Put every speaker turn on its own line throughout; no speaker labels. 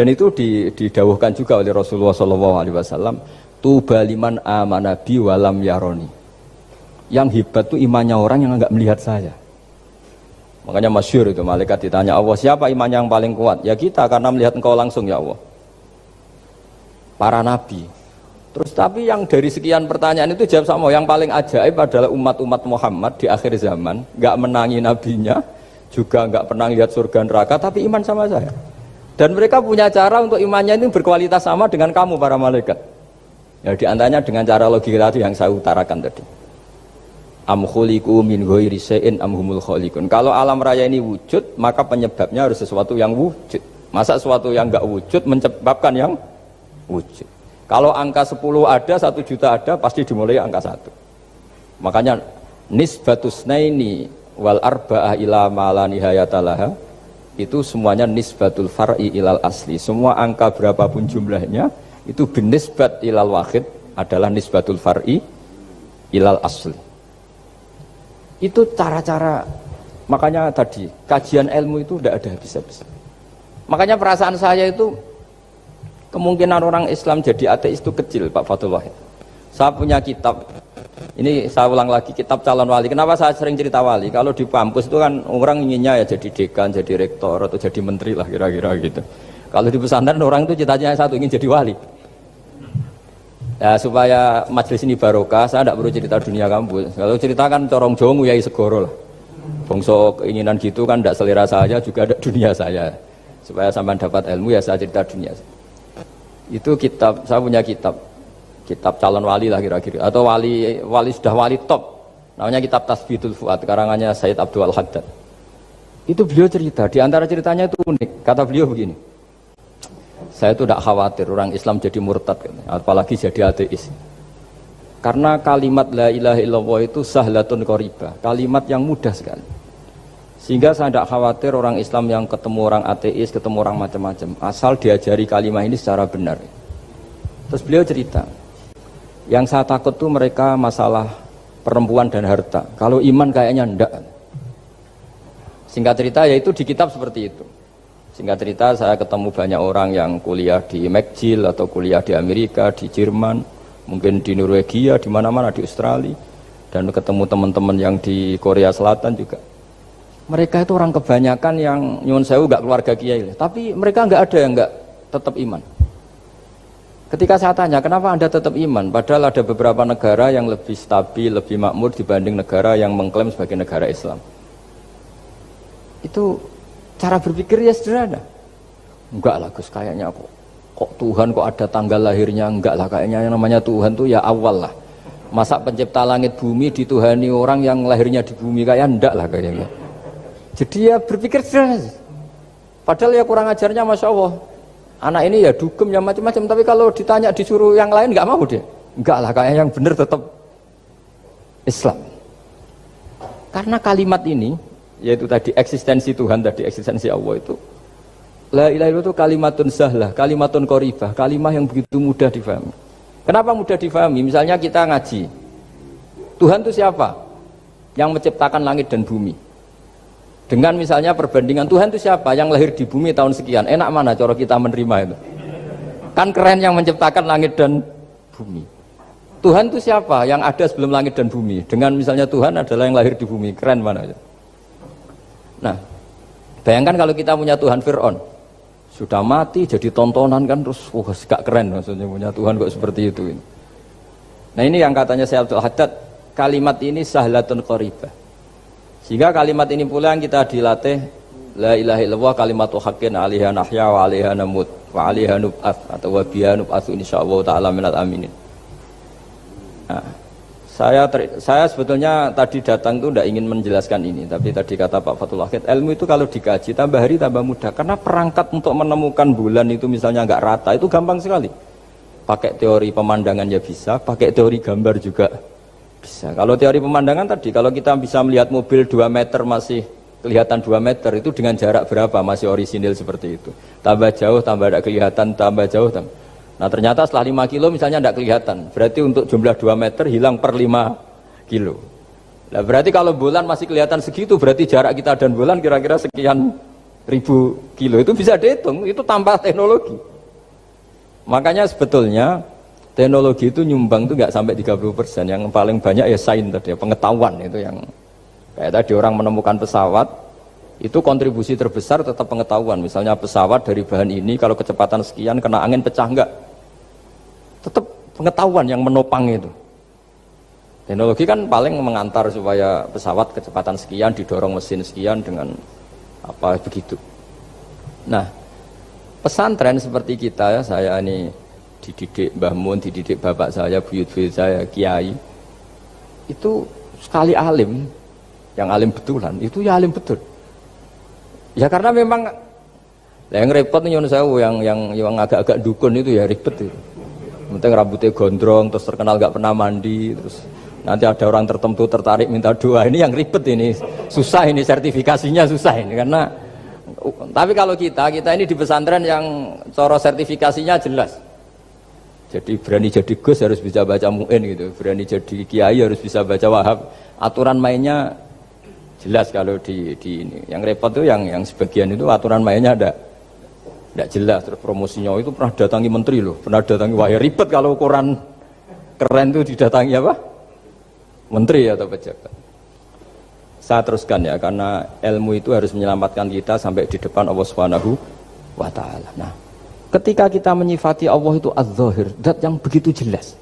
Dan itu didawuhkan juga oleh Rasulullah SAW. Tuba liman amanabi walam yaroni. Yang hebat itu imannya orang yang nggak melihat saya. Makanya masyur itu malaikat ditanya Allah siapa iman yang paling kuat? Ya kita karena melihat engkau langsung ya Allah. Para nabi. Terus tapi yang dari sekian pertanyaan itu jawab sama yang paling ajaib adalah umat-umat Muhammad di akhir zaman nggak menangi nabinya juga nggak pernah lihat surga neraka tapi iman sama saya. Dan mereka punya cara untuk imannya ini berkualitas sama dengan kamu para malaikat. Ya di antaranya dengan cara logika tadi yang saya utarakan tadi. Am khuliku min ghairi am humul khaliqun. Kalau alam raya ini wujud, maka penyebabnya harus sesuatu yang wujud. Masa sesuatu yang enggak wujud menyebabkan yang wujud. Kalau angka 10 ada, 1 juta ada, pasti dimulai angka 1. Makanya nisbatus naini wal arba'ah ila ma la nihayatalaha itu semuanya nisbatul far'i ilal asli. Semua angka berapapun jumlahnya itu binisbat ilal wahid adalah nisbatul far'i ilal asli. Itu cara-cara makanya tadi kajian ilmu itu tidak ada habis-habis makanya perasaan saya itu kemungkinan orang Islam jadi ateis itu kecil Pak Fatul Wahid saya punya kitab ini saya ulang lagi kitab calon wali. Kenapa saya sering cerita wali? Kalau di kampus itu kan orang inginnya ya jadi dekan, jadi rektor atau jadi menteri lah kira-kira gitu. Kalau di pesantren orang itu cita-citanya satu ingin jadi wali. Ya supaya majelis ini barokah, saya tidak perlu cerita dunia kampus. Kalau ceritakan corong jongu ya segoro lah. Bongso keinginan gitu kan tidak selera saya juga ada dunia saya. Supaya sampai dapat ilmu ya saya cerita dunia. Itu kitab, saya punya kitab kitab calon wali lah kira-kira. Atau wali wali sudah wali top. Namanya kitab Tasbidul Fuad karangannya Said Abdul Haddad itu beliau cerita. Di antara ceritanya itu unik. Kata beliau begini saya itu tidak khawatir orang Islam jadi murtad apalagi jadi ateis. Karena kalimat la ilaha illallah itu sahlatun qoriba kalimat yang mudah sekali. Sehingga saya tidak khawatir orang Islam yang ketemu orang ateis ketemu orang macam-macam asal diajari kalimat ini secara benar. Terus beliau cerita yang saya takut tuh mereka masalah perempuan dan harta. Kalau iman kayaknya ndak. Singkat cerita ya itu di kitab seperti itu. Singkat cerita saya ketemu banyak orang yang kuliah di McGill atau kuliah di Amerika, di Jerman, mungkin di Norwegia, di mana-mana di Australia dan ketemu teman-teman yang di Korea Selatan juga. Mereka itu orang kebanyakan yang nyuwun sewu nggak keluarga kiai, tapi mereka nggak ada yang nggak tetap iman. Ketika saya tanya, kenapa Anda tetap iman? Padahal ada beberapa negara yang lebih stabil, lebih makmur dibanding negara yang mengklaim sebagai negara Islam. Itu cara berpikir ya sederhana. Enggak lah Gus, kayaknya kok, kok Tuhan kok ada tanggal lahirnya? Enggak lah, kayaknya yang namanya Tuhan tuh ya awal lah. Masa pencipta langit bumi dituhani orang yang lahirnya di bumi kayak enggak lah kayaknya. Jadi ya berpikir sederhana. Padahal ya kurang ajarnya Masya Allah anak ini ya dugem ya macam-macam tapi kalau ditanya disuruh yang lain nggak mau dia nggak lah kayak yang benar tetap Islam karena kalimat ini yaitu tadi eksistensi Tuhan tadi eksistensi Allah itu La ilaha itu kalimatun sahlah, kalimatun koribah, kalimah yang begitu mudah difahami. Kenapa mudah difahami? Misalnya kita ngaji, Tuhan itu siapa? Yang menciptakan langit dan bumi. Dengan misalnya perbandingan Tuhan itu siapa yang lahir di bumi tahun sekian. Enak mana cara kita menerima itu? Kan keren yang menciptakan langit dan bumi. Tuhan itu siapa yang ada sebelum langit dan bumi? Dengan misalnya Tuhan adalah yang lahir di bumi. Keren mana? Nah, bayangkan kalau kita punya Tuhan Fir'aun. Sudah mati jadi tontonan kan terus wah gak keren maksudnya punya Tuhan kok seperti itu. Nah ini yang katanya saya Abdul Haddad kalimat ini sahlatun qaribah sehingga kalimat ini pula yang kita dilatih La ilaha illallah kalimatu haqqin alaiha nahya wa alaiha namut wa alaiha nub'at atau wa biha nub'atsu insyaallah taala minal aminin. Nah, saya ter, saya sebetulnya tadi datang itu tidak ingin menjelaskan ini, tapi tadi kata Pak Fatul Wahid, ilmu itu kalau dikaji tambah hari tambah mudah, karena perangkat untuk menemukan bulan itu misalnya nggak rata itu gampang sekali. Pakai teori pemandangan ya bisa, pakai teori gambar juga bisa. Kalau teori pemandangan tadi, kalau kita bisa melihat mobil 2 meter masih kelihatan 2 meter, itu dengan jarak berapa masih orisinil seperti itu. Tambah jauh, tambah tidak kelihatan, tambah jauh. Tambah. Nah ternyata setelah 5 kilo misalnya tidak kelihatan. Berarti untuk jumlah 2 meter hilang per 5 kilo. Nah berarti kalau bulan masih kelihatan segitu, berarti jarak kita dan bulan kira-kira sekian ribu kilo itu bisa dihitung itu tanpa teknologi makanya sebetulnya teknologi itu nyumbang itu nggak sampai 30 persen. Yang paling banyak ya sains tadi ya, pengetahuan itu yang kayak tadi orang menemukan pesawat itu kontribusi terbesar tetap pengetahuan. Misalnya pesawat dari bahan ini kalau kecepatan sekian kena angin pecah enggak tetap pengetahuan yang menopang itu. Teknologi kan paling mengantar supaya pesawat kecepatan sekian didorong mesin sekian dengan apa begitu. Nah, pesantren seperti kita ya, saya ini dididik Mbah Mun, dididik bapak saya, buyut-buyut saya, kiai. Itu sekali alim, yang alim betulan, itu ya alim betul. Ya karena memang yang repot nih saya yang yang yang agak-agak dukun itu ya ribet itu. Penting rambutnya gondrong, terus terkenal gak pernah mandi, terus nanti ada orang tertentu tertarik minta doa ini yang ribet ini susah ini sertifikasinya susah ini karena tapi kalau kita kita ini di pesantren yang coro sertifikasinya jelas jadi berani jadi gus harus bisa baca muin gitu. Berani jadi kiai harus bisa baca wahab aturan mainnya jelas kalau di, di ini. Yang repot tuh yang yang sebagian itu aturan mainnya ada. Tidak jelas. Terus promosinya itu pernah datangi menteri loh. Pernah datangi wah ya ribet kalau ukuran keren tuh didatangi apa? Menteri atau pejabat. Saya teruskan ya karena ilmu itu harus menyelamatkan kita sampai di depan Allah Subhanahu wa taala. Nah, ketika kita menyifati Allah itu az-zahir, zat yang begitu jelas.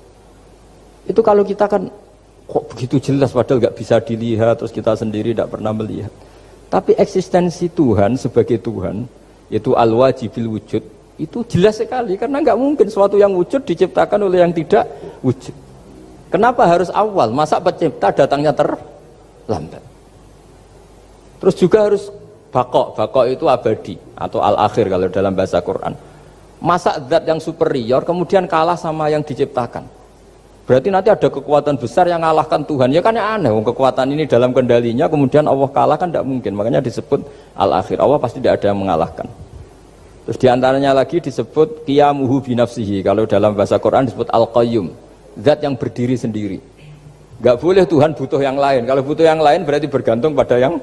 Itu kalau kita kan kok begitu jelas padahal nggak bisa dilihat terus kita sendiri tidak pernah melihat. Tapi eksistensi Tuhan sebagai Tuhan yaitu al-wajibil wujud itu jelas sekali karena nggak mungkin suatu yang wujud diciptakan oleh yang tidak wujud. Kenapa harus awal? Masa pencipta datangnya terlambat? Terus juga harus bakok. Bakok itu abadi atau al-akhir kalau dalam bahasa Quran. Masa zat yang superior kemudian kalah sama yang diciptakan. Berarti nanti ada kekuatan besar yang mengalahkan Tuhan. Ya kan ya aneh, kekuatan ini dalam kendalinya kemudian Allah kalah kan tidak mungkin. Makanya disebut al-akhir. Allah pasti tidak ada yang mengalahkan. Terus di antaranya lagi disebut qiyamuhu binafsihi. Kalau dalam bahasa Quran disebut al-qayyum zat yang berdiri sendiri. Gak boleh Tuhan butuh yang lain. Kalau butuh yang lain berarti bergantung pada yang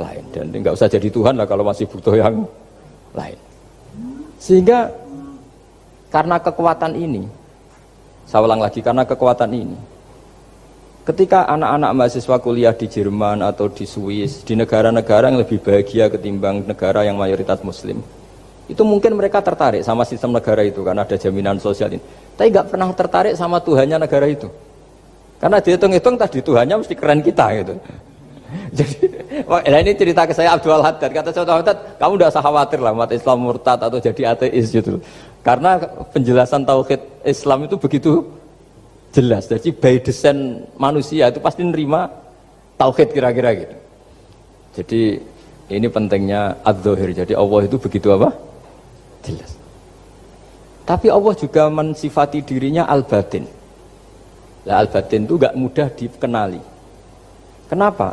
lain. Dan nggak usah jadi Tuhan lah kalau masih butuh yang lain. Sehingga karena kekuatan ini, saya ulang lagi karena kekuatan ini, ketika anak-anak mahasiswa kuliah di Jerman atau di Swiss, di negara-negara yang lebih bahagia ketimbang negara yang mayoritas Muslim, itu mungkin mereka tertarik sama sistem negara itu karena ada jaminan sosial ini tapi nggak pernah tertarik sama Tuhannya negara itu. Karena dihitung-hitung tadi Tuhannya mesti keren kita gitu. Jadi, wah, ini cerita ke saya Abdul Haddad. Kata saya Abdul Haddad, kamu udah usah khawatir lah umat Islam murtad atau jadi ateis gitu. Karena penjelasan tauhid Islam itu begitu jelas. Jadi by design manusia itu pasti nerima tauhid kira-kira gitu. Jadi ini pentingnya ad Jadi Allah itu begitu apa? Jelas. Tapi Allah juga mensifati dirinya al-batin. Nah, al-batin itu gak mudah dikenali. Kenapa?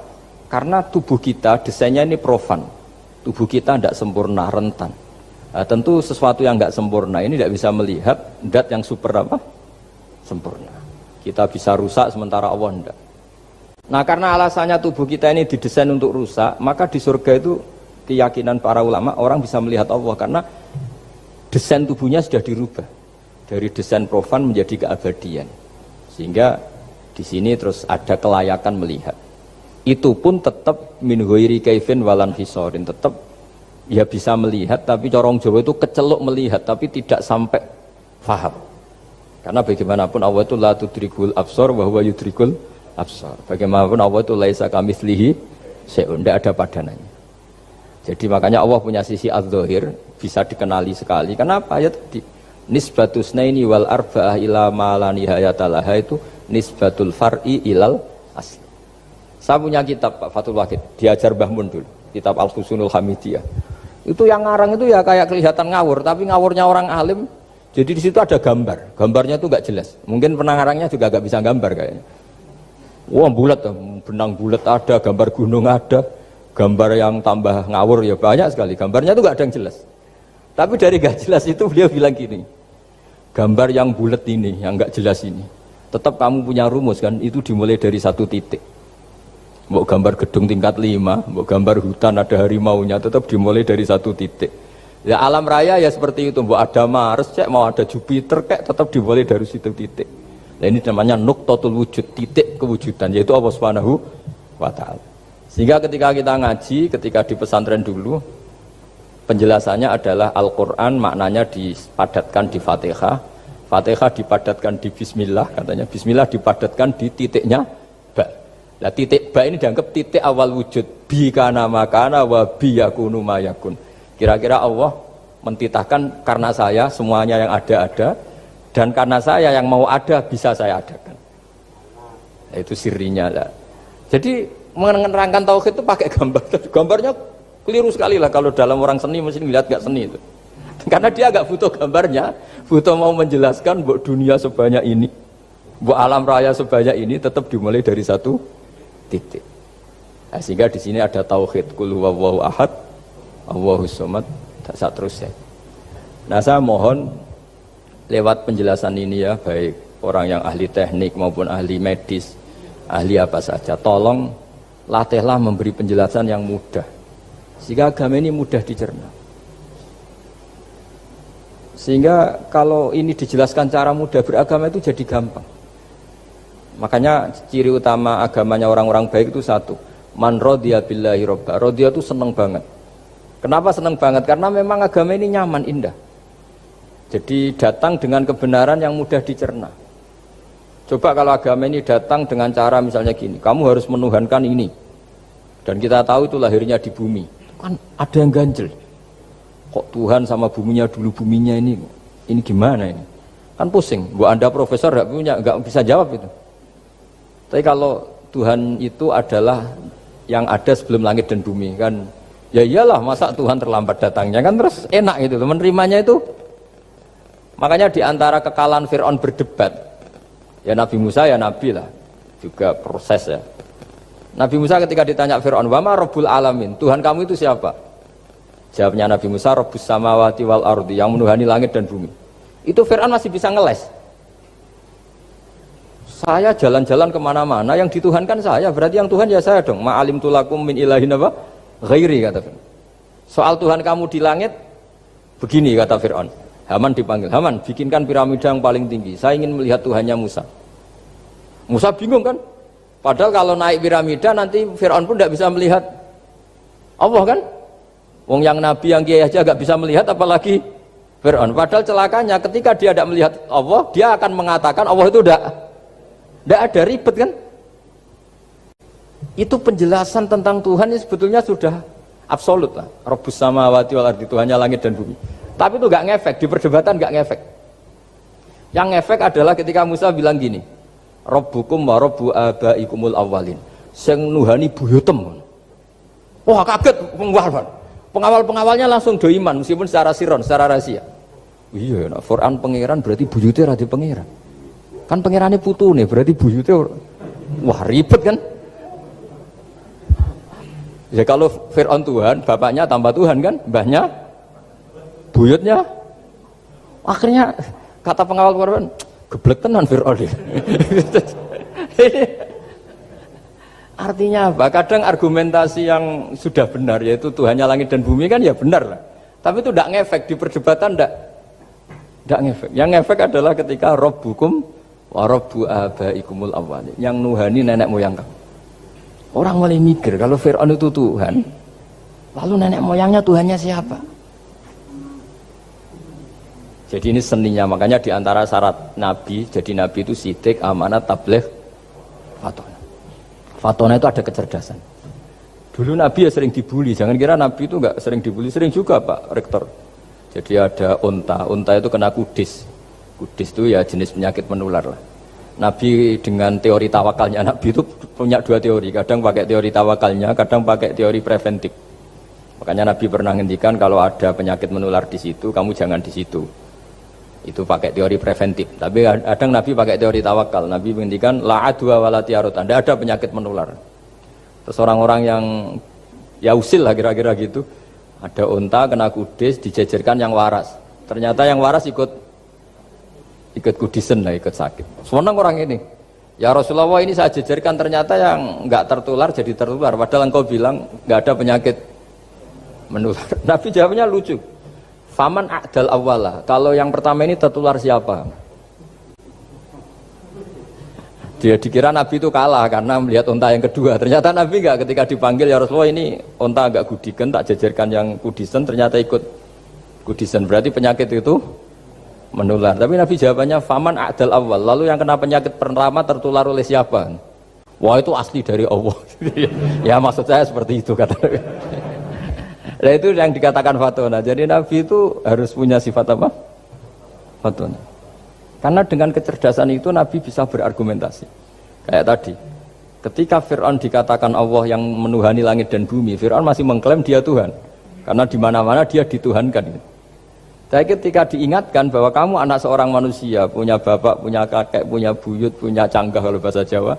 Karena tubuh kita desainnya ini profan. Tubuh kita tidak sempurna, rentan. Nah, tentu sesuatu yang nggak sempurna ini tidak bisa melihat dat yang super apa? Sempurna. Kita bisa rusak sementara Allah tidak. Nah karena alasannya tubuh kita ini didesain untuk rusak, maka di surga itu keyakinan para ulama orang bisa melihat Allah karena desain tubuhnya sudah dirubah dari desain profan menjadi keabadian sehingga di sini terus ada kelayakan melihat itu pun tetap min ghairi kaifin walan fisorin tetap ya bisa melihat tapi corong Jawa itu keceluk melihat tapi tidak sampai faham karena bagaimanapun Allah itu la tudrikul absor bahwa yudrikul absor bagaimanapun Allah itu laisa kamitslihi se'un ada padanannya jadi makanya Allah punya sisi az-zahir bisa dikenali sekali. Kenapa? Ya tadi nisbatus naini wal arba'ah ila ma la nihayatalaha itu nisbatul far'i ilal asli. Saya punya kitab Pak Fatul Wahid, diajar Mbah Mun kitab Al-Husunul Hamidiyah. Itu yang ngarang itu ya kayak kelihatan ngawur, tapi ngawurnya orang alim. Jadi di situ ada gambar, gambarnya itu gak jelas. Mungkin penangarangnya juga gak bisa gambar kayaknya. Wah bulat, benang bulat ada, gambar gunung ada, gambar yang tambah ngawur ya banyak sekali gambarnya itu gak ada yang jelas tapi dari gak jelas itu beliau bilang gini gambar yang bulat ini yang gak jelas ini tetap kamu punya rumus kan itu dimulai dari satu titik Mau gambar gedung tingkat lima, mau gambar hutan ada harimaunya, tetap dimulai dari satu titik. Ya alam raya ya seperti itu, mau ada Mars, cek mau ada Jupiter, kayak tetap dimulai dari situ titik. Nah ini namanya nuktotul wujud, titik kewujudan, yaitu Allah Subhanahu wa Ta'ala. Sehingga ketika kita ngaji, ketika di pesantren dulu, penjelasannya adalah Al-Quran maknanya dipadatkan di Fatihah, Fatihah dipadatkan di Bismillah, katanya Bismillah dipadatkan di titiknya Nah titik ba ini dianggap titik awal wujud. Bi kana makana wa bi yakunu mayakun. Kira-kira Allah mentitahkan karena saya semuanya yang ada-ada dan karena saya yang mau ada bisa saya adakan. Nah, itu sirinya lah. Jadi menerangkan tauhid itu pakai gambar. Gambarnya keliru sekali lah kalau dalam orang seni mesti lihat gak seni itu. Karena dia agak butuh gambarnya, butuh mau menjelaskan buat dunia sebanyak ini, buat alam raya sebanyak ini tetap dimulai dari satu titik. Nah, sehingga di sini ada tauhid kul huwallahu ahad, Allahu samad, tak seterusnya. Nah, saya mohon lewat penjelasan ini ya, baik orang yang ahli teknik maupun ahli medis, ahli apa saja, tolong latihlah memberi penjelasan yang mudah. Sehingga agama ini mudah dicerna. Sehingga kalau ini dijelaskan cara mudah beragama itu jadi gampang. Makanya ciri utama agamanya orang-orang baik itu satu. Man rodiya billahi robba. Rodiya itu seneng banget. Kenapa seneng banget? Karena memang agama ini nyaman, indah. Jadi datang dengan kebenaran yang mudah dicerna. Coba kalau agama ini datang dengan cara misalnya gini, kamu harus menuhankan ini. Dan kita tahu itu lahirnya di bumi. Kan ada yang ganjel. Kok Tuhan sama buminya dulu buminya ini, ini gimana ini? Kan pusing. Bu Anda profesor nggak punya, nggak bisa jawab itu. Tapi kalau Tuhan itu adalah yang ada sebelum langit dan bumi kan? Ya iyalah masa Tuhan terlambat datangnya kan? Terus enak gitu menerimanya itu. Makanya di antara kekalahan Fir'aun berdebat ya Nabi Musa ya Nabi lah juga proses ya. Nabi Musa ketika ditanya Fir'aun wama Rabbul Alamin? Tuhan kamu itu siapa? Jawabnya Nabi Musa Rabbus Samawati wal Ardi yang menuhani langit dan bumi. Itu Fir'aun masih bisa ngeles saya jalan-jalan ke mana-mana yang dituhankan saya. Berarti yang Tuhan ya saya dong. Ma'alim tulakum min ilahin apa? Ghairi kata Fir'aun soal Tuhan kamu di langit begini kata Fir'aun. Haman dipanggil. Haman bikinkan piramida yang paling tinggi. Saya ingin melihat Tuhannya Musa. Musa bingung kan? Padahal kalau naik piramida nanti Fir'aun pun tidak bisa melihat. Allah kan? Wong yang Nabi yang kiai aja gak bisa melihat apalagi Fir'aun. Padahal celakanya ketika dia tidak melihat Allah dia akan mengatakan Allah itu tidak tidak ada ribet kan? Itu penjelasan tentang Tuhan ini sebetulnya sudah absolut lah. Robus sama wati wal ardi Tuhannya langit dan bumi. Tapi itu gak ngefek, di perdebatan gak ngefek. Yang ngefek adalah ketika Musa bilang gini, Robbukum wa robbu abaikumul awalin. Sing nuhani buyutem. Wah kaget pengawal Pengawal-pengawalnya langsung doiman meskipun secara siron, secara rahasia. Iya, nah, Quran pangeran berarti buyutnya radi pangeran. Kan pangerannya putu nih, berarti buyutnya wah ribet kan? Ya kalau Fir'aun Tuhan, bapaknya tambah Tuhan kan, mbahnya, buyutnya. Akhirnya kata pengawal korban, geblek tenan Fir'aun. Artinya apa? Kadang argumentasi yang sudah benar yaitu Tuhannya langit dan bumi kan ya benar lah. Tapi itu tidak ngefek di perdebatan tidak tidak ngefek. Yang ngefek adalah ketika rob hukum Warabu abaikumul awalin. Yang nuhani nenek moyang kamu. Orang mulai mikir kalau Fir'aun itu Tuhan, lalu nenek moyangnya Tuhannya siapa? Jadi ini seninya, makanya di antara syarat Nabi, jadi Nabi itu sidik, amanat, tabligh, fatona. Fatona itu ada kecerdasan. Dulu Nabi ya sering dibully, jangan kira Nabi itu nggak sering dibully, sering juga Pak Rektor. Jadi ada unta, unta itu kena kudis, Kudis itu ya jenis penyakit menular lah. Nabi dengan teori tawakalnya Nabi itu punya dua teori. Kadang pakai teori tawakalnya, kadang pakai teori preventif. Makanya Nabi pernah ngendikan kalau ada penyakit menular di situ, kamu jangan di situ. Itu pakai teori preventif. Tapi kadang Nabi pakai teori tawakal. Nabi menghentikan la adwa wala tiarut. Anda ada penyakit menular. Terus orang-orang yang ya usil lah kira-kira gitu. Ada unta kena kudis dijejerkan yang waras. Ternyata yang waras ikut ikut kudisen lah ikut sakit senang orang ini Ya Rasulullah ini saya jejerkan ternyata yang nggak tertular jadi tertular. Padahal engkau bilang nggak ada penyakit menular. Nabi jawabnya lucu. Faman a'dal awala. Kalau yang pertama ini tertular siapa? Dia dikira Nabi itu kalah karena melihat unta yang kedua. Ternyata Nabi enggak ketika dipanggil ya Rasulullah ini unta agak kudikan tak jajarkan yang kudisen ternyata ikut kudisen. Berarti penyakit itu menular. Tapi Nabi jawabannya faman adal awal. Lalu yang kena penyakit pertama tertular oleh siapa? Wah itu asli dari Allah. ya maksud saya seperti itu kata. Nah itu yang dikatakan fatona. Jadi Nabi itu harus punya sifat apa? Fatona. Karena dengan kecerdasan itu Nabi bisa berargumentasi. Kayak tadi, ketika Fir'aun dikatakan Allah yang menuhani langit dan bumi, Fir'aun masih mengklaim dia Tuhan. Karena di mana-mana dia dituhankan. Tapi ketika diingatkan bahwa kamu anak seorang manusia, punya bapak, punya kakek, punya buyut, punya canggah kalau bahasa Jawa.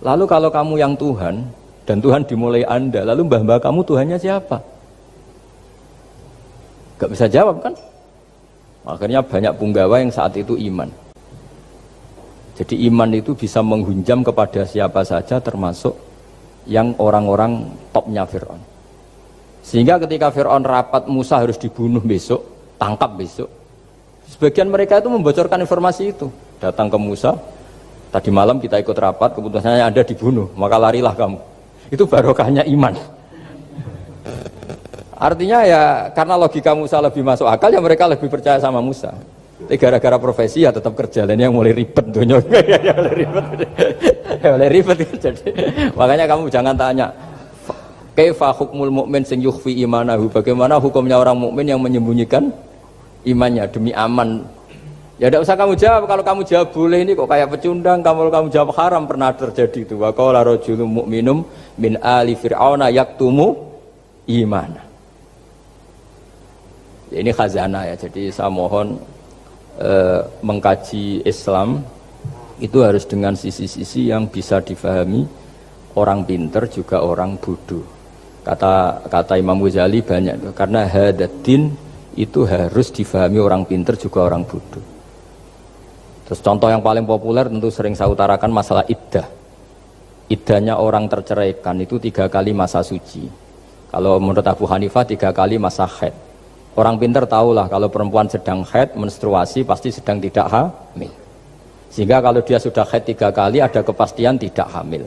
Lalu kalau kamu yang Tuhan, dan Tuhan dimulai Anda, lalu mbah-mbah kamu Tuhannya siapa? Gak bisa jawab kan? Akhirnya banyak punggawa yang saat itu iman. Jadi iman itu bisa menghunjam kepada siapa saja termasuk yang orang-orang topnya Fir'aun. Sehingga ketika Fir'aun rapat Musa harus dibunuh besok, tangkap besok. Sebagian mereka itu membocorkan informasi itu. Datang ke Musa, tadi malam kita ikut rapat, keputusannya ada dibunuh, maka larilah kamu. Itu barokahnya iman. Artinya ya karena logika Musa lebih masuk akal ya mereka lebih percaya sama Musa. Tapi gara-gara profesi ya tetap kerja dan yang mulai ribet dunia ya mulai ribet. ya mulai ribet jadi makanya kamu jangan tanya kaifa hukmul mukmin sing yukhfi imanahu bagaimana hukumnya orang mukmin yang menyembunyikan imannya demi aman Ya tidak usah kamu jawab. Kalau kamu jawab boleh ini kok kayak pecundang. Kamu kamu jawab haram pernah terjadi itu. Wa qala rajulun mu'minum min ali fir'auna yaktumu imana. Ini khazanah ya, jadi saya mohon eh, mengkaji Islam itu harus dengan sisi-sisi yang bisa difahami orang pinter juga orang bodoh. Kata kata Imam Ghazali banyak karena hadatin itu harus difahami orang pinter juga orang bodoh. Terus contoh yang paling populer tentu sering saya utarakan masalah iddah. Iddahnya orang terceraikan itu tiga kali masa suci. Kalau menurut Abu Hanifah tiga kali masa haid. Orang pinter tahulah kalau perempuan sedang haid, menstruasi pasti sedang tidak hamil. Sehingga kalau dia sudah haid tiga kali ada kepastian tidak hamil.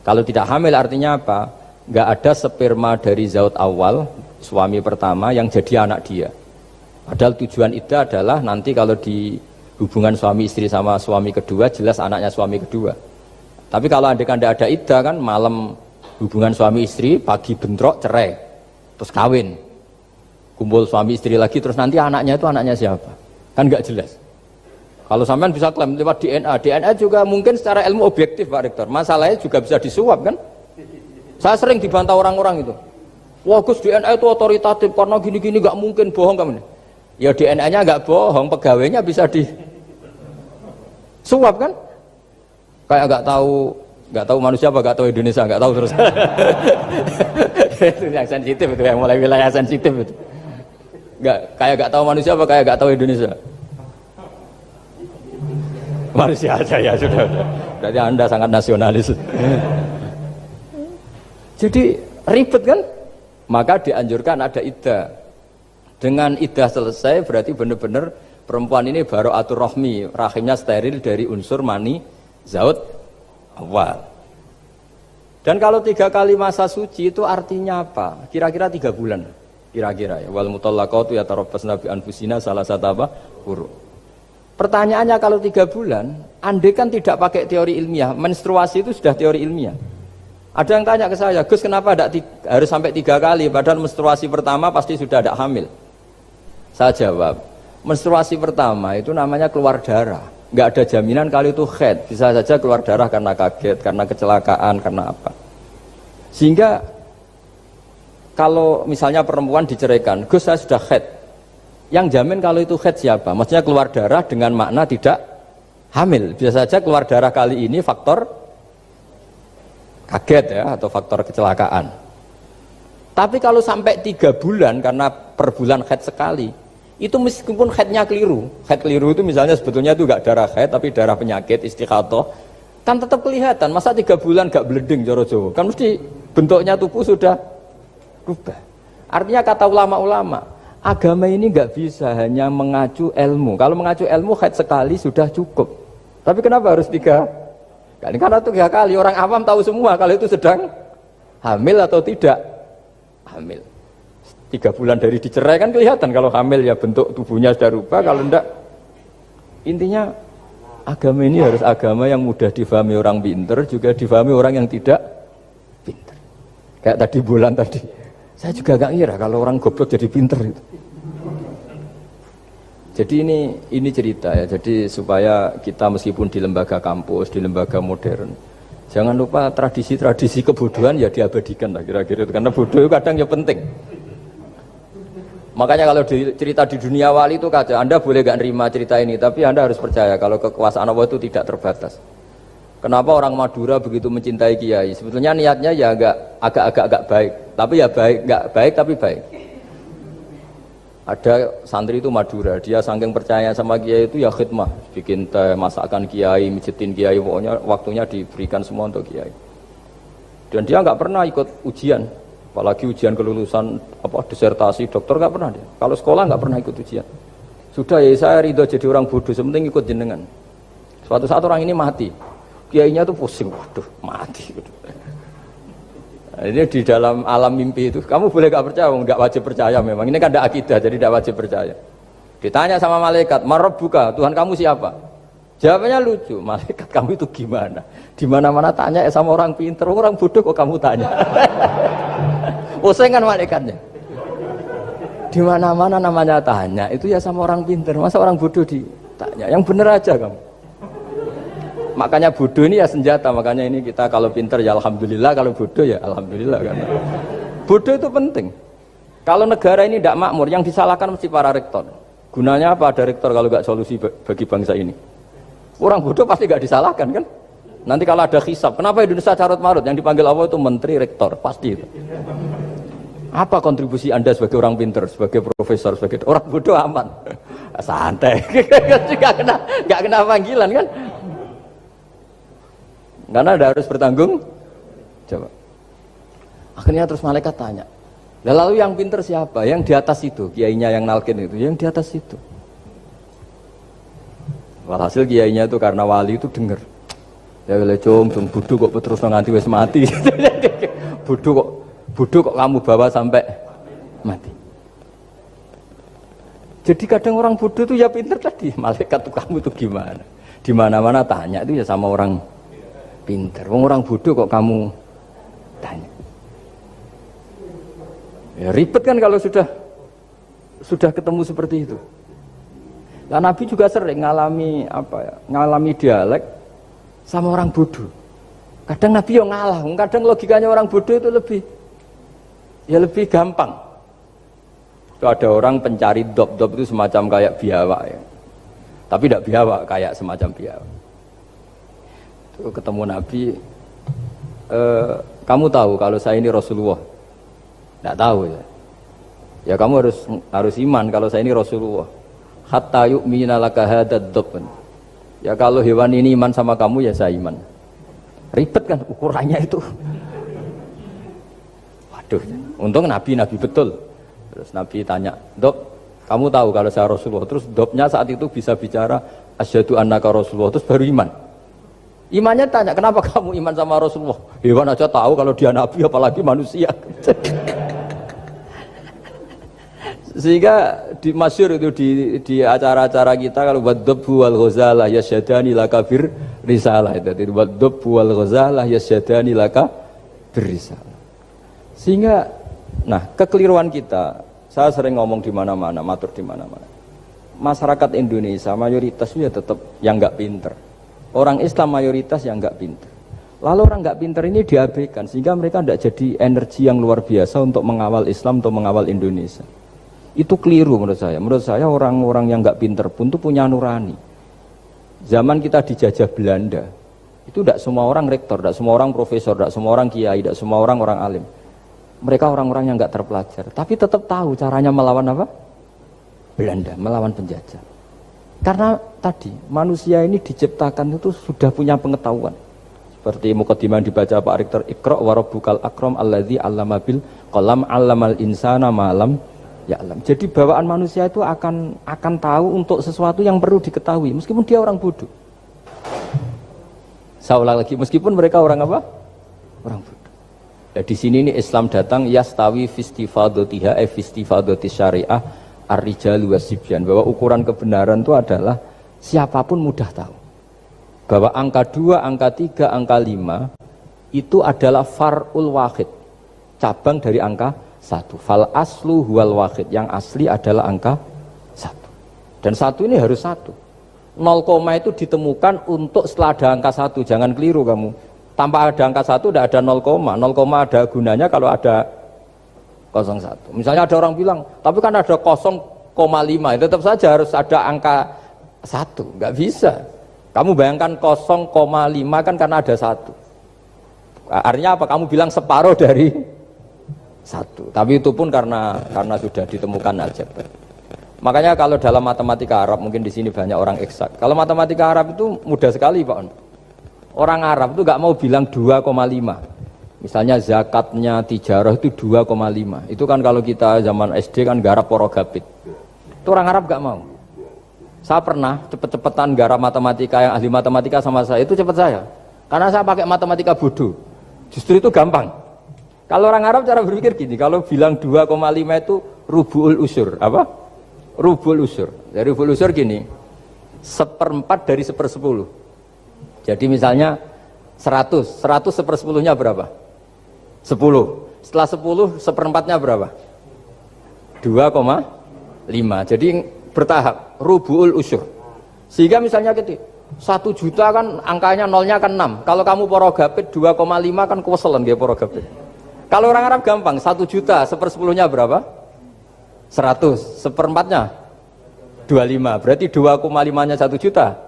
Kalau tidak hamil artinya apa? Gak ada sperma dari zaut awal suami pertama yang jadi anak dia. Padahal tujuan itu adalah nanti kalau di hubungan suami istri sama suami kedua jelas anaknya suami kedua. Tapi kalau anda kan ada ida kan malam hubungan suami istri pagi bentrok cerai terus kawin. Kumpul suami istri lagi terus nanti anaknya itu anaknya siapa? Kan nggak jelas. Kalau sampean bisa klaim lewat DNA DNA juga mungkin secara ilmu objektif Pak Rektor. Masalahnya juga bisa disuap kan? Saya sering dibantah orang-orang itu wah Gus DNA itu otoritatif karena gini-gini nggak mungkin bohong kamu ya DNA nya nggak bohong pegawainya bisa di suap kan kayak nggak tahu nggak tahu manusia apa nggak tahu Indonesia nggak tahu terus itu yang sensitif itu yang mulai wilayah sensitif itu Enggak, kayak gak tahu manusia apa kayak gak tahu Indonesia? Manusia aja ya sudah. Berarti anda sangat nasionalis. Jadi ribet kan? Maka dianjurkan ada ida. Dengan ida selesai berarti benar-benar perempuan ini baru atur rohmi, rahimnya steril dari unsur mani zaut awal. Dan kalau tiga kali masa suci itu artinya apa? Kira-kira tiga bulan kira-kira ya wal mutallaqatu yatarabbasna nabi anfusina salah satu apa huruf pertanyaannya kalau tiga bulan andai kan tidak pakai teori ilmiah menstruasi itu sudah teori ilmiah ada yang tanya ke saya Gus kenapa tidak harus sampai tiga kali padahal menstruasi pertama pasti sudah ada hamil saya jawab menstruasi pertama itu namanya keluar darah nggak ada jaminan kali itu head bisa saja keluar darah karena kaget karena kecelakaan karena apa sehingga kalau misalnya perempuan diceraikan, Gus saya sudah head. Yang jamin kalau itu head siapa? Maksudnya keluar darah dengan makna tidak hamil. Bisa saja keluar darah kali ini faktor kaget ya atau faktor kecelakaan. Tapi kalau sampai tiga bulan karena per bulan head sekali, itu meskipun headnya keliru, head keliru itu misalnya sebetulnya itu enggak darah head tapi darah penyakit istiqatoh, Kan tetap kelihatan, masa tiga bulan gak beleding Joro Jawa? Kan mesti bentuknya tubuh sudah rubah. Artinya kata ulama-ulama, agama ini nggak bisa hanya mengacu ilmu. Kalau mengacu ilmu haid sekali sudah cukup. Tapi kenapa harus tiga? Karena tiga kali orang awam tahu semua kalau itu sedang hamil atau tidak hamil. Tiga bulan dari dicerai kan kelihatan kalau hamil ya bentuk tubuhnya sudah rubah, kalau enggak intinya agama ini harus agama yang mudah difahami orang pinter juga difahami orang yang tidak pinter. Kayak tadi bulan tadi saya juga gak ngira kalau orang goblok jadi pinter itu. Jadi ini ini cerita ya. Jadi supaya kita meskipun di lembaga kampus, di lembaga modern, jangan lupa tradisi-tradisi kebodohan ya diabadikan lah kira-kira itu. Karena bodoh kadang ya penting. Makanya kalau di, cerita di dunia wali itu kaca, Anda boleh gak nerima cerita ini, tapi Anda harus percaya kalau kekuasaan Allah itu tidak terbatas. Kenapa orang Madura begitu mencintai Kiai? Sebetulnya niatnya ya agak agak agak baik, tapi ya baik, nggak baik tapi baik. Ada santri itu Madura, dia saking percaya sama Kiai itu ya khidmah, bikin teh, masakan Kiai, mijitin Kiai, pokoknya waktunya diberikan semua untuk Kiai. Dan dia nggak pernah ikut ujian, apalagi ujian kelulusan apa disertasi dokter nggak pernah dia. Kalau sekolah nggak pernah ikut ujian. Sudah ya saya ridho jadi orang bodoh, sementing ikut jenengan. Suatu saat orang ini mati, kiainya tuh pusing, waduh mati. Nah, ini di dalam alam mimpi itu, kamu boleh gak percaya, nggak wajib percaya memang. Ini kan ada akidah, jadi tidak wajib percaya. Ditanya sama malaikat, Marob buka, Tuhan kamu siapa? Jawabannya lucu, malaikat kamu itu gimana? Di mana-mana tanya ya sama orang pinter, orang bodoh kok kamu tanya? Pusing kan malaikatnya. Di mana-mana namanya tanya, itu ya sama orang pinter, masa orang bodoh ditanya? Yang bener aja kamu. Makanya bodoh ini ya senjata, makanya ini kita kalau pinter ya alhamdulillah, kalau bodoh ya alhamdulillah kan. Bodoh itu penting. Kalau negara ini tidak makmur, yang disalahkan mesti para rektor. Gunanya apa ada rektor kalau nggak solusi bagi bangsa ini? Orang bodoh pasti nggak disalahkan kan? Nanti kalau ada hisap, kenapa Indonesia carut marut? Yang dipanggil Allah itu menteri rektor, pasti itu. Apa kontribusi Anda sebagai orang pinter, sebagai profesor, sebagai orang bodoh aman? Santai, kena, nggak kena panggilan kan? Karena ada harus bertanggung jawab. Akhirnya terus malaikat tanya, lalu yang pinter siapa? Yang di atas itu, kiainya yang nalkin itu, yang di atas itu. Walhasil kiainya itu karena wali itu denger. Ya boleh cung, cung budu kok terus nganti wes mati. budu kok, budu kok kamu bawa sampai mati. Jadi kadang orang bodoh itu ya pinter tadi, malaikat tuh kamu tuh gimana? Di mana-mana tanya itu ya sama orang pinter. Wong orang bodoh kok kamu tanya. Ya ribet kan kalau sudah sudah ketemu seperti itu. Nah, Nabi juga sering ngalami apa ya, ngalami dialek sama orang bodoh. Kadang Nabi yang ngalah, kadang logikanya orang bodoh itu lebih ya lebih gampang. Itu ada orang pencari dop-dop itu semacam kayak biawak ya. Tapi tidak biawak, kayak semacam biawak ketemu Nabi e, kamu tahu kalau saya ini Rasulullah? Tidak tahu ya. Ya kamu harus harus iman kalau saya ini Rasulullah. Hatta yu'mina laka hadad ya kalau hewan ini iman sama kamu ya saya iman. Ribet kan ukurannya itu? Waduh untung Nabi Nabi betul. Terus Nabi tanya dok kamu tahu kalau saya Rasulullah? Terus dopnya saat itu bisa bicara asyhadu annaka Rasulullah terus baru iman Imannya tanya, kenapa kamu iman sama Rasulullah? Hewan aja tahu kalau dia nabi, apalagi manusia. Sehingga di masyur itu di, di acara-acara kita kalau buat debu wal ghazalah yasyadani laka bir risalah itu buat debu wal ghazalah yasyadani laka bir risalah. Sehingga nah kekeliruan kita, saya sering ngomong di mana-mana, matur di mana-mana. Masyarakat Indonesia mayoritasnya tetap yang nggak pinter Orang Islam mayoritas yang nggak pinter. Lalu orang nggak pinter ini diabaikan sehingga mereka tidak jadi energi yang luar biasa untuk mengawal Islam atau mengawal Indonesia. Itu keliru menurut saya. Menurut saya orang-orang yang nggak pinter pun tuh punya nurani. Zaman kita dijajah Belanda, itu tidak semua orang rektor, tidak semua orang profesor, tidak semua orang kiai, tidak semua orang orang alim. Mereka orang-orang yang nggak terpelajar, tapi tetap tahu caranya melawan apa? Belanda, melawan penjajah. Karena tadi manusia ini diciptakan itu sudah punya pengetahuan. Seperti mukadimah dibaca Pak Rektor Iqra wa rabbukal akram alladzi 'allama bil qalam 'allamal insana malam ya alam. Jadi bawaan manusia itu akan akan tahu untuk sesuatu yang perlu diketahui meskipun dia orang bodoh. Saya ulang lagi meskipun mereka orang apa? Orang bodoh. Ya, di sini ini Islam datang yastawi fistifadotiha e fistifadoti syariah ar-rijalu wasibyan bahwa ukuran kebenaran itu adalah siapa pun mudah tahu. Bahwa angka 2, angka 3, angka 5 itu adalah far'ul wahid. Cabang dari angka 1 fal aslu huwal wahid. Yang asli adalah angka 1 dan satu ini harus satu. 0, itu ditemukan untuk setelah ada angka 1 jangan keliru kamu. Tanpa ada angka 1 tidak ada 0, 0, ada gunanya kalau ada 01 misalnya ada orang bilang tapi kan ada 0,5 tetap saja harus ada angka 1 nggak bisa kamu bayangkan 0,5 kan karena ada satu. Artinya apa? Kamu bilang separuh dari satu. Tapi itu pun karena karena sudah ditemukan aljabar. Makanya kalau dalam matematika Arab mungkin di sini banyak orang eksak. Kalau matematika Arab itu mudah sekali Pak. Orang Arab itu nggak mau bilang 2,5. Misalnya zakatnya tijarah itu 2,5. Itu kan kalau kita zaman SD kan garap porogapit. Itu orang Arab nggak mau. Saya pernah cepet-cepetan garap matematika yang ahli matematika sama saya itu cepet saya. Karena saya pakai matematika bodoh. Justru itu gampang. Kalau orang Arab cara berpikir gini, kalau bilang 2,5 itu rubuul usur, apa? Rubul usur. Dari rubul usur gini, seperempat dari sepersepuluh. Jadi misalnya 100, 100 sepersepuluhnya berapa? 10. Setelah 10, seperempatnya berapa? 2,5. Jadi bertahap. Rubuul usur. Sehingga misalnya gitu satu juta kan angkanya nolnya kan 6 kalau kamu porogapit 2,5 kan kuweselan dia porogapit. Kalau orang Arab gampang satu juta sepersepuluhnya berapa? 100 seperempatnya? 25 berarti 2,5 nya satu juta.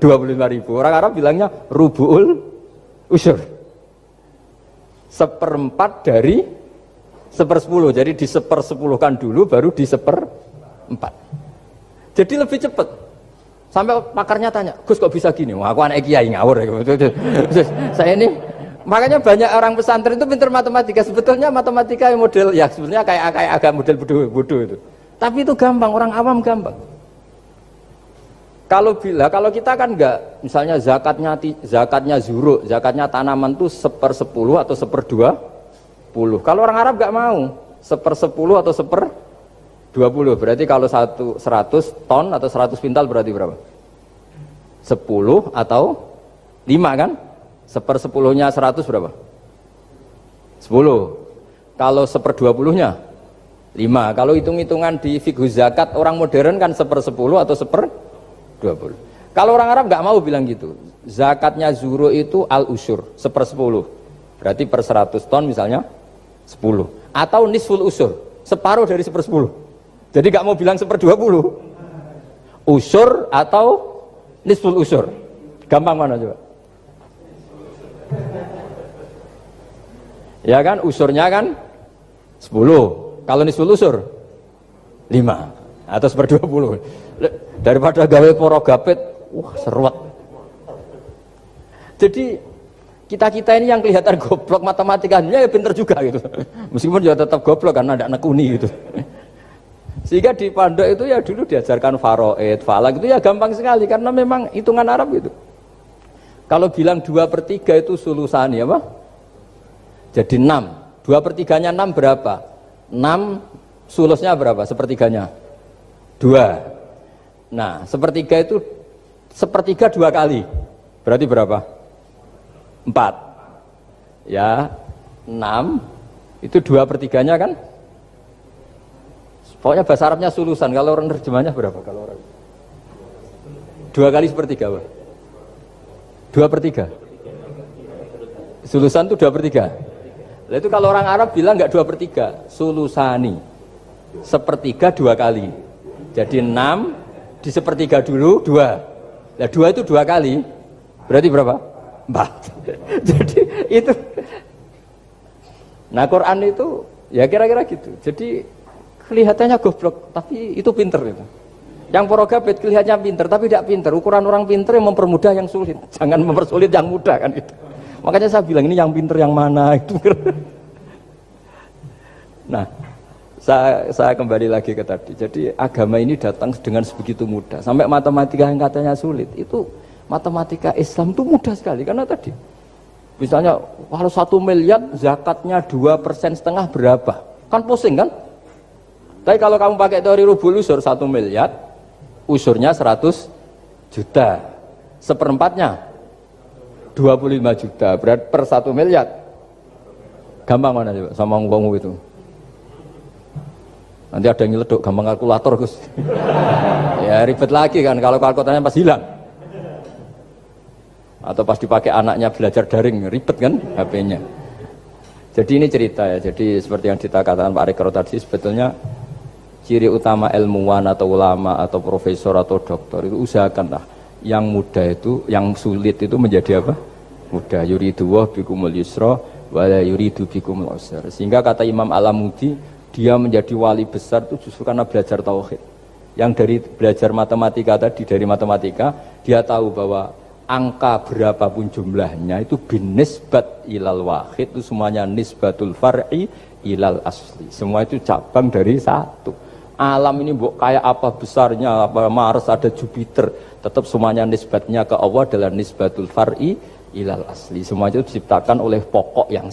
25 ribu. Orang Arab bilangnya rubuul usur seperempat dari sepersepuluh jadi di sepersepuluhkan dulu baru di seper empat. Jadi lebih cepat. Sampai pakarnya tanya, Gus kok bisa gini? Wah, aku anak kiai ngawur. Saya ini makanya banyak orang pesantren itu pintar matematika. Sebetulnya matematika model ya sebenarnya kayak kayak agak model bodoh-bodoh itu. Tapi itu gampang, orang awam gampang. Kalau bila, kalau kita kan enggak, misalnya zakatnya zakatnya zuru, zakatnya tanaman tuh seper sepuluh atau seper dua puluh. Kalau orang Arab enggak mau seper sepuluh atau seper 20 berarti kalau satu 100 ton atau 100 pintal berarti berapa? 10 atau 5 kan? Seper 10 nya 100 berapa? 10 kalau seper 20 nya 5 kalau hitung-hitungan di fikih zakat orang modern kan seper 10 atau seper 20 kalau orang Arab nggak mau bilang gitu zakatnya zuro itu al usur seper 10 berarti per 100 ton misalnya 10 atau nisful usur separuh dari seper 10 jadi gak mau bilang seper 20. Usur atau nisful usur. Gampang mana coba? Ya kan, usurnya kan 10. Kalau nisful usur 5 atau seper 20. Daripada gawe poro gapit, wah seruat. Jadi kita-kita ini yang kelihatan goblok matematikanya ya pinter juga gitu. Meskipun juga tetap goblok karena ada nekuni gitu. Sehingga di pondok itu ya dulu diajarkan faroid, falak itu ya gampang sekali karena memang hitungan Arab itu. Kalau bilang dua per tiga itu sulusan ya apa? Jadi enam. Dua per tiganya enam berapa? Enam sulusnya berapa? Sepertiganya? Dua. Nah, sepertiga itu sepertiga dua kali. Berarti berapa? Empat. Ya, enam. Itu dua pertiganya kan? Pokoknya bahasa Arabnya sulusan. Kalau orang terjemahnya berapa? Kalau orang dua kali sepertiga, Pak. Dua per tiga. Sulusan itu dua per tiga. Nah, itu kalau orang Arab bilang nggak dua per tiga, sulusani. Sepertiga dua kali. Jadi enam di sepertiga dulu dua. Nah dua itu dua kali. Berarti berapa? Empat. Jadi itu. Nah Quran itu ya kira-kira gitu. Jadi kelihatannya goblok tapi itu pinter itu Yang porogabit kelihatannya pinter, tapi tidak pinter. Ukuran orang pinter yang mempermudah yang sulit. Jangan mempersulit yang mudah kan itu. Makanya saya bilang ini yang pinter yang mana itu. Nah, saya, saya kembali lagi ke tadi. Jadi agama ini datang dengan sebegitu mudah. Sampai matematika yang katanya sulit itu matematika Islam itu mudah sekali karena tadi misalnya kalau satu miliar zakatnya dua persen setengah berapa? Kan pusing kan? Tapi kalau kamu pakai teori rubul usur satu miliar, usurnya 100 juta. Seperempatnya 25 juta. Berarti per satu miliar. Gampang mana coba sama ngomong itu? Nanti ada yang nyeleduk gampang kalkulator Gus. ya ribet lagi kan kalau kalkulatornya pas hilang. Atau pas dipakai anaknya belajar daring ribet kan HP-nya. Jadi ini cerita ya. Jadi seperti yang kita katakan Pak Rekro tadi sebetulnya ciri utama ilmuwan atau ulama atau profesor atau dokter itu usahakanlah yang muda itu, yang sulit itu menjadi apa? Mudah. Yuridu wa bikumul yusra wa la yuridu bikumul usra. Sehingga kata Imam Alamudi, dia menjadi wali besar itu justru karena belajar tauhid. Yang dari belajar matematika tadi dari matematika dia tahu bahwa angka berapapun jumlahnya itu bin nisbat ilal wahid itu semuanya nisbatul far'i ilal asli. Semua itu cabang dari satu. Alam ini bu, kayak apa besarnya, apa Mars ada Jupiter, tetap semuanya nisbatnya ke Allah adalah nisbatul far'i ilal asli. Semua itu diciptakan oleh pokok yang